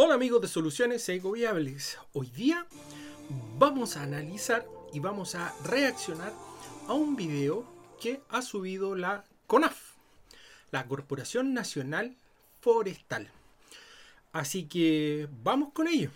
Hola amigos de Soluciones Ecoviables. Hoy día vamos a analizar y vamos a reaccionar a un video que ha subido la CONAF, la Corporación Nacional Forestal. Así que vamos con ello.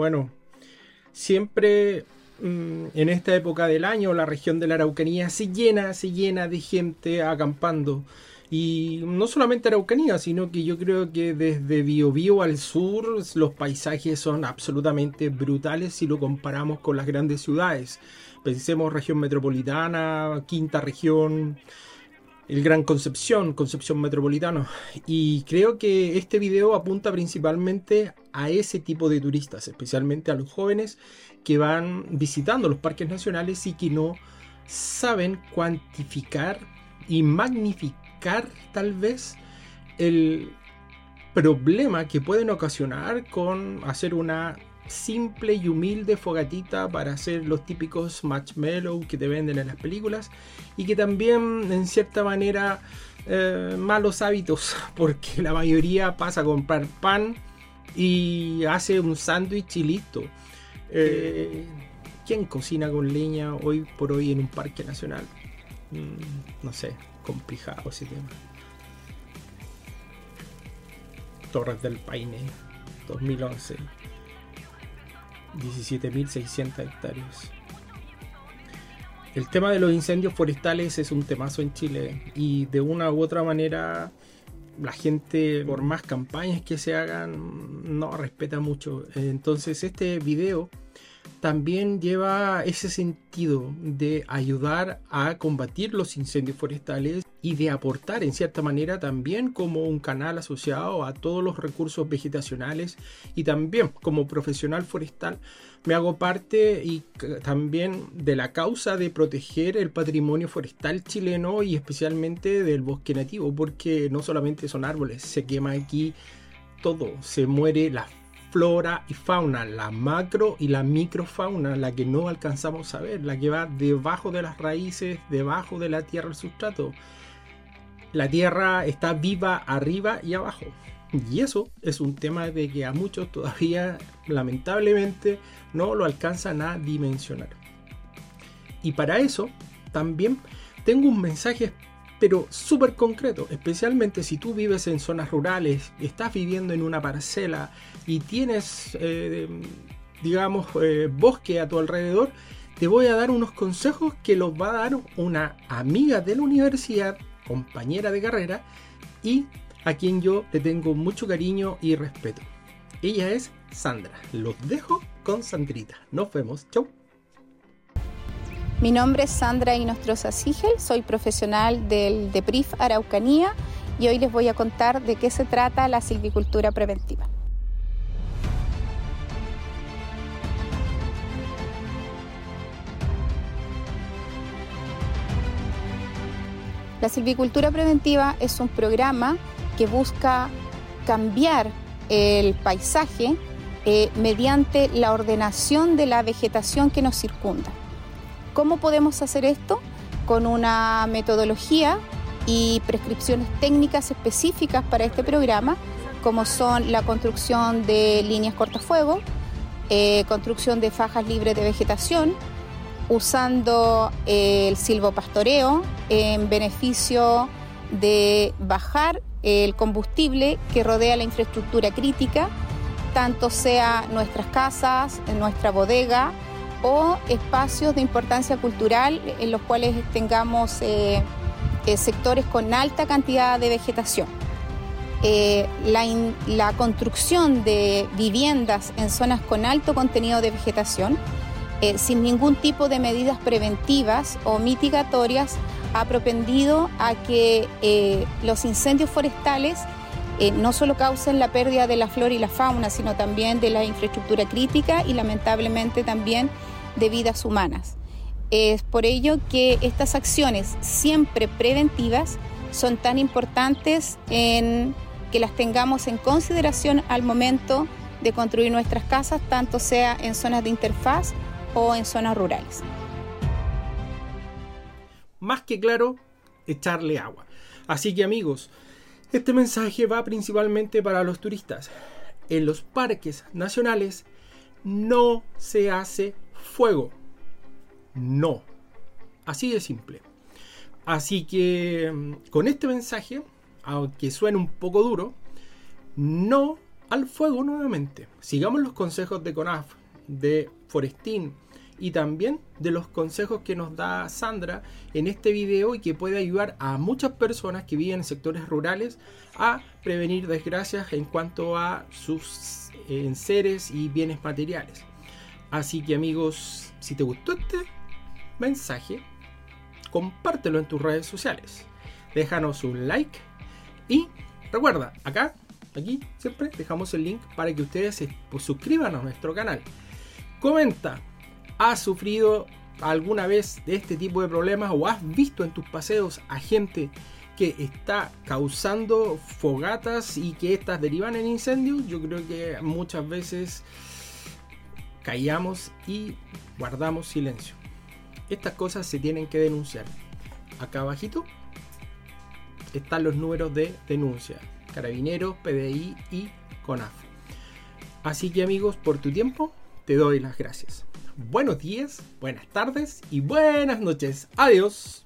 Bueno, siempre mm, en esta época del año la región de la Araucanía se llena, se llena de gente acampando. Y no solamente Araucanía, sino que yo creo que desde Biobío al sur los paisajes son absolutamente brutales si lo comparamos con las grandes ciudades. Pensemos región metropolitana, quinta región, el Gran Concepción, Concepción Metropolitano. Y creo que este video apunta principalmente a ese tipo de turistas, especialmente a los jóvenes que van visitando los parques nacionales y que no saben cuantificar y magnificar tal vez el problema que pueden ocasionar con hacer una simple y humilde fogatita para hacer los típicos marshmallow que te venden en las películas y que también en cierta manera eh, malos hábitos porque la mayoría pasa a comprar pan y hace un sándwich y listo. Eh, ¿Quién cocina con leña hoy por hoy en un parque nacional? Mm, no sé, complicado ese tema. Torres del Paine, 2011. 17.600 hectáreas. El tema de los incendios forestales es un temazo en Chile y de una u otra manera la gente, por más campañas que se hagan, no respeta mucho. Entonces este video también lleva ese sentido de ayudar a combatir los incendios forestales y de aportar en cierta manera también como un canal asociado a todos los recursos vegetacionales y también como profesional forestal me hago parte y también de la causa de proteger el patrimonio forestal chileno y especialmente del bosque nativo porque no solamente son árboles, se quema aquí todo, se muere la flora y fauna, la macro y la microfauna, la que no alcanzamos a ver, la que va debajo de las raíces, debajo de la tierra, el sustrato. La tierra está viva arriba y abajo. Y eso es un tema de que a muchos todavía, lamentablemente, no lo alcanzan a dimensionar. Y para eso, también tengo un mensaje pero súper concreto, especialmente si tú vives en zonas rurales, estás viviendo en una parcela y tienes, eh, digamos, eh, bosque a tu alrededor, te voy a dar unos consejos que los va a dar una amiga de la universidad, compañera de carrera, y a quien yo le tengo mucho cariño y respeto. Ella es Sandra. Los dejo con Sandrita. Nos vemos. Chau. Mi nombre es Sandra Inostroza Sigel, soy profesional del DEPRIF Araucanía y hoy les voy a contar de qué se trata la silvicultura preventiva. La silvicultura preventiva es un programa que busca cambiar el paisaje eh, mediante la ordenación de la vegetación que nos circunda. ¿Cómo podemos hacer esto? Con una metodología y prescripciones técnicas específicas para este programa, como son la construcción de líneas cortafuego, eh, construcción de fajas libres de vegetación, usando eh, el silvopastoreo en beneficio de bajar el combustible que rodea la infraestructura crítica, tanto sea nuestras casas, nuestra bodega o espacios de importancia cultural en los cuales tengamos eh, eh, sectores con alta cantidad de vegetación. La construcción de viviendas en zonas con alto contenido de vegetación, sin ningún tipo de medidas preventivas o mitigatorias, ha propendido a que los incendios forestales eh, no solo causen la pérdida de la flora y la fauna, sino también de la infraestructura crítica y lamentablemente también de vidas humanas. Es por ello que estas acciones siempre preventivas son tan importantes en que las tengamos en consideración al momento de construir nuestras casas, tanto sea en zonas de interfaz o en zonas rurales. Más que claro, echarle agua. Así que amigos, este mensaje va principalmente para los turistas. En los parques nacionales no se hace fuego. No. Así de simple. Así que mm, con este mensaje, aunque suene un poco duro, no al fuego nuevamente. Sigamos los consejos de CONAF, de Forestín y también de los consejos que nos da Sandra en este video y que puede ayudar a muchas personas que viven en sectores rurales a prevenir desgracias en cuanto a sus enseres y bienes materiales. Así que amigos, si te gustó este mensaje, compártelo en tus redes sociales. Déjanos un like y recuerda, acá Aquí siempre dejamos el link para que ustedes se suscriban a nuestro canal. Comenta, ¿has sufrido alguna vez de este tipo de problemas o has visto en tus paseos a gente que está causando fogatas y que estas derivan en incendios? Yo creo que muchas veces callamos y guardamos silencio. Estas cosas se tienen que denunciar. Acá abajito están los números de denuncia. Carabineros, PDI y CONAF. Así que amigos, por tu tiempo, te doy las gracias. Buenos días, buenas tardes y buenas noches. Adiós.